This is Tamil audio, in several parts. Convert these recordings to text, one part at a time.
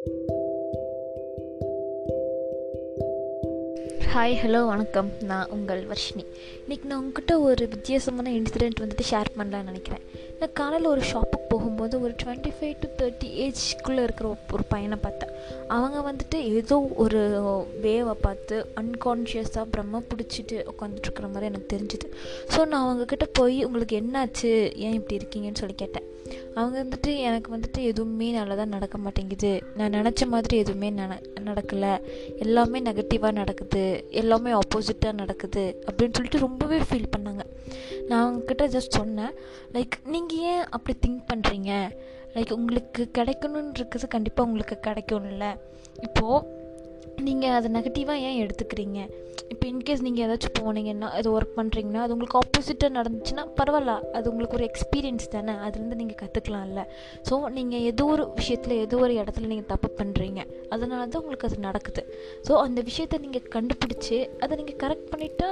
ஹாய் ஹலோ வணக்கம். நான் உங்கள் வர்ஷினி. இன்றைக்கி நான் உங்ககிட்ட ஒரு வித்தியாசமான இன்சிடெண்ட் வந்துட்டு ஷேர் பண்ணலான்னு நினைக்கிறேன். நான் காலையில் ஒரு ஷாப்புக்கு போகும்போது ஒரு டுவெண்ட்டி ஃபைவ் டு தேர்ட்டி ஏஜ்குள்ளே இருக்கிற ஒரு பையனை பார்த்தேன். அவங்க வந்துட்டு ஏதோ ஒரு வேவை பார்த்து அன்கான்ஷியஸாக பிரம்ம பிடிச்சிட்டு உட்காந்துட்ருக்குற மாதிரி எனக்கு தெரிஞ்சுது. ஸோ நான் அவங்கக்கிட்ட போய் உங்களுக்கு என்னாச்சு? ஏன் இப்படி இருக்கீங்கன்னு சொல்லி கேட்டேன். அவங்க வந்துட்டு எனக்கு வந்துட்டு எதுவுமே நல்லதாக நடக்க மாட்டேங்குது. நான் நினச்ச மாதிரி எதுவுமே நட நடக்கலை. எல்லாமே நெகட்டிவாக நடக்குது. எல்லாமே ஆப்போசிட்டாக நடக்குது அப்படின்னு சொல்லிட்டு ரொம்பவே ஃபீல் பண்ணாங்க. நான் அவங்கக்கிட்ட ஜஸ்ட் சொன்னேன். லைக் நீங்கள் ஏன் அப்படி திங்க் பண்ணுறீங்க லைக் உங்களுக்கு கிடைக்கணுன்னு இருக்குது கண்டிப்பாக உங்களுக்கு கிடைக்கும்ல. இப்போது நீங்கள் அதை நெகட்டிவாக ஏன் எடுத்துக்கிறீங்க? இப்போ இன்கேஸ் நீங்கள் ஏதாச்சும் போனீங்கன்னா அது ஒர்க் பண்ணுறீங்கன்னா அது உங்களுக்கு ஆப்போசிட்டாக நடந்துச்சுன்னா பரவாயில்ல. அது உங்களுக்கு ஒரு எக்ஸ்பீரியன்ஸ் தானே. அதுலேருந்து நீங்கள் கற்றுக்கலாம்ல ஸோ நீங்கள் ஏதோ ஒரு விஷயத்தில் ஏதோ ஒரு இடத்துல நீங்கள் தப்பு பண்ணுறீங்க அதனால தான் உங்களுக்கு அது நடக்குது. ஸோ அந்த விஷயத்த நீங்கள் கண்டுபிடிச்சி அதை நீங்கள் கரெக்ட் பண்ணிவிட்டா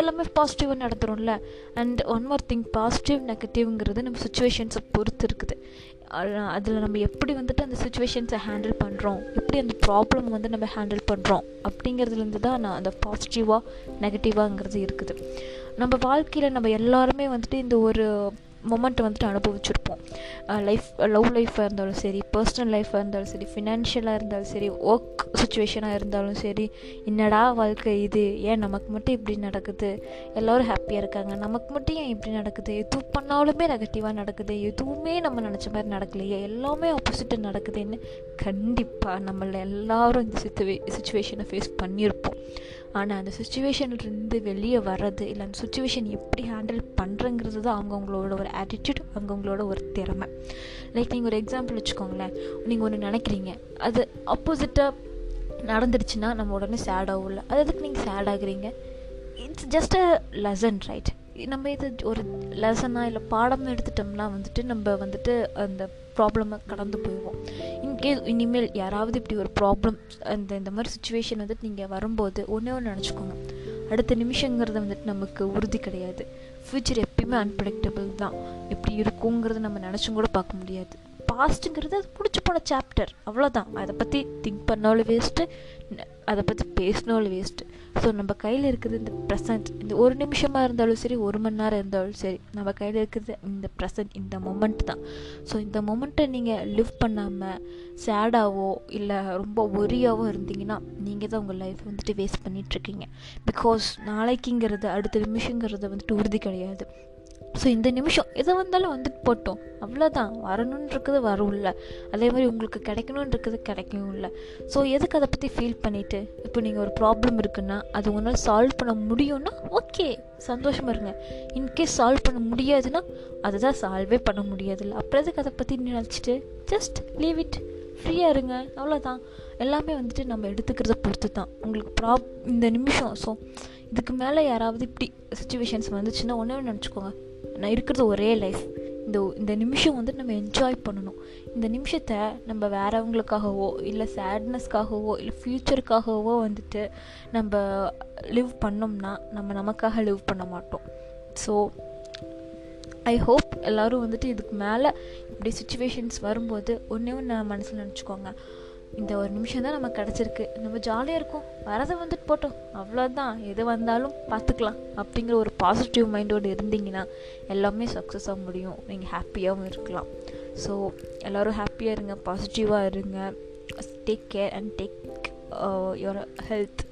எல்லாமே பாசிட்டிவாக நடந்துடும்ல and one more thing positive நெகட்டிவ்ங்கிறது நம்ம சுச்சுவேஷன்ஸை பொறுத்து இருக்குது. அதில் நம்ம எப்படி வந்துட்டு அந்த சுச்சுவேஷன்ஸை ஹேண்டில் பண்ணுறோம் எப்படி அந்த ப்ராப்ளம் வந்து நம்ம ஹேண்டில் பண்ணுறோம் அப்படிங்கிறதுலேருந்து தான் நான் அந்த பாசிட்டிவாக நெகட்டிவாங்கிறது இருக்குது. நம்ம வாழ்க்கையில் நம்ம எல்லாருமே வந்துட்டு இந்த ஒரு மொமெண்ட்டை வந்துட்டு அனுபவிச்சிருப்போம். லைஃப் லவ் லைஃபாக இருந்தாலும் சரி பர்சனல் லைஃபாக இருந்தாலும் சரி ஃபினான்ஷியலாக இருந்தாலும் சரி ஒர்க் சுச்சுவேஷனாக இருந்தாலும் சரி என்னடா வாழ்க்கை இது? ஏன் நமக்கு மட்டும் இப்படி நடக்குது? எல்லோரும் ஹாப்பியாக இருக்காங்க. நமக்கு மட்டும் ஏன் இப்படி நடக்குது? எது பண்ணாலுமே நெகட்டிவாக நடக்குது. எதுவுமே நம்ம நினச்ச மாதிரி நடக்கலையே. எல்லாமே ஆப்போசிட்டாக நடக்குதுன்னு கண்டிப்பாக நம்மள எல்லாரும் இந்த சுச்சுவே சுச்சுவேஷனை ஃபேஸ் பண்ணியிருப்போம். ஆனால் அந்த சுச்சுவேஷன்லேருந்து வெளியே வர்றது இல்லை அந்த சுச்சுவேஷன் எப்படி ஹேண்டில் பண்ணுறங்கிறது தான் அவங்கவுங்களோட ஒரு ஆட்டிடியூட் அவங்கவுங்களோட ஒரு திறமை. லைக் நீங்கள் ஒரு எக்ஸாம்பிள் வச்சுக்கோங்களேன். நீங்கள் ஒன்று நினைக்கிறீங்க. அது ஆப்போசிட்டாக நடந்துருச்சுன்னா நம்ம உடனே சேட் ஆகும்ல அது எதுக்கு நீங்கள் சேட் ஆகுறீங்க? It's just a lesson right நம்ம இது ஒரு லெசனாக இல்லை பாடம்னு எடுத்துட்டோம்னா வந்துட்டு நம்ம வந்துட்டு அந்த ப்ராப்ளமை கடந்து போயிடுவோம். இன்கேஸ் இனிமேல் யாராவது இப்படி ஒரு ப்ராப்ளம் அந்த இந்த மாதிரி சுச்சுவேஷன் வந்துட்டு நீங்கள் வரும்போது ஒன்றே ஒன்று நினச்சிக்கோங்க. அடுத்த நிமிஷங்கிறது வந்துட்டு நமக்கு உறுதி கிடையாது. ஃப்யூச்சர் எப்பயுமே அன்பிரடிக்டபிள் தான். எப்படி இருக்குங்கிறத நம்ம நினச்சும் கூட பார்க்க முடியாது. பாஸ்ட்டுங்கிறது அது பிடிச்சி போன சாப்டர் அவ்வளோதான் அதை பற்றி திங்க் பண்ணாலும் வேஸ்ட்டு அதை பற்றி பேசினாலும் வேஸ்ட்டு ஸோ நம்ம கையில் இருக்கிறது இந்த ப்ரெசன்ட் இந்த ஒரு நிமிஷமாக இருந்தாலும் சரி ஒரு மணி நேரம் இருந்தாலும் சரி நம்ம கையில் இருக்கிறது இந்த ப்ரெசன்ட் இந்த மொமெண்ட் தான். ஸோ இந்த மொமெண்ட்டை நீங்கள் லிவ் பண்ணாமல் சேடாவோ இல்லை ரொம்ப ஒரியாவோ இருந்தீங்கன்னா நீங்கள் தான் உங்கள் லைஃப் வந்துட்டு வேஸ்ட் பண்ணிகிட்ருக்கீங்க பிகாஸ் நாளைக்குங்கிறது அடுத்த நிமிஷங்கிறது வந்துட்டு உறுதி கிடையாது. ஸோ இந்த நிமிஷம் எது வந்தாலும் வந்துட்டு போட்டோம். அவ்வளோதான் வரணுன்றது வரும்ல அதே மாதிரி உங்களுக்கு கிடைக்கணுன்றது கிடைக்கவும் இல்லை. ஸோ எதுக்கு அதை பற்றி ஃபீல் பண்ணிவிட்டு இப்போ நீங்கள் ஒரு ப்ராப்ளம் இருக்குன்னா அது உங்களால் சால்வ் பண்ண முடியும்னா ஓகே சந்தோஷமாக இருங்க. இன்கேஸ் சால்வ் பண்ண முடியாதுன்னா அதுதான் சால்வே பண்ண முடியாதுல்ல. அப்புறம் எதுக்கு அதை பற்றி நினச்சிட்டு ஜஸ்ட் லீவ் இட் ஃப்ரீயாக இருங்க. அவ்வளோதான் எல்லாமே வந்துட்டு நம்ம எடுத்துக்கிறத பொறுத்து தான் உங்களுக்கு ப்ராப் இந்த நிமிஷம் ஸோ இதுக்கு மேலே யாராவது இப்படி சுச்சுவேஷன்ஸ் வந்துச்சுன்னா ஒன்றே நினச்சிக்கோங்க. நான் இருக்கிறது ஒரே லைஃப் இந்த இந்த நிமிஷம் வந்து நம்ம என்ஜாய் பண்ணணும். இந்த நிமிஷத்தை நம்ம வேறவங்களுக்காகவோ இல்லை சேட்னஸ்க்காகவோ இல்லை ஃப்யூச்சருக்காகவோ வந்துட்டு நம்ம லிவ் பண்ணோம்னா நம்ம நமக்காக லிவ் பண்ண மாட்டோம். ஸோ ஐ ஹோப் எல்லோரும் வந்துட்டு இதுக்கு மேலே இப்படி சுச்சுவேஷன்ஸ் வரும்போது ஒன்றே ஒன்று மனசில் நினச்சிக்கோங்க. இந்த ஒரு நிமிஷம் தான் நமக்கு கிடச்சிருக்கு. நம்ம ஜாலியாக இருக்கும். வரதை வந்துட்டு போட்டோம். அவ்வளோதான் எது வந்தாலும் பார்த்துக்கலாம். அப்படிங்கிற ஒரு பாசிட்டிவ் மைண்டோடு இருந்தீங்கன்னா எல்லாமே சக்ஸஸாக முடியும். நீங்கள் ஹாப்பியாகவும் இருக்கலாம். ஸோ எல்லோரும் ஹாப்பியாக இருங்க. பாசிட்டிவாக இருங்க. Take care and take your health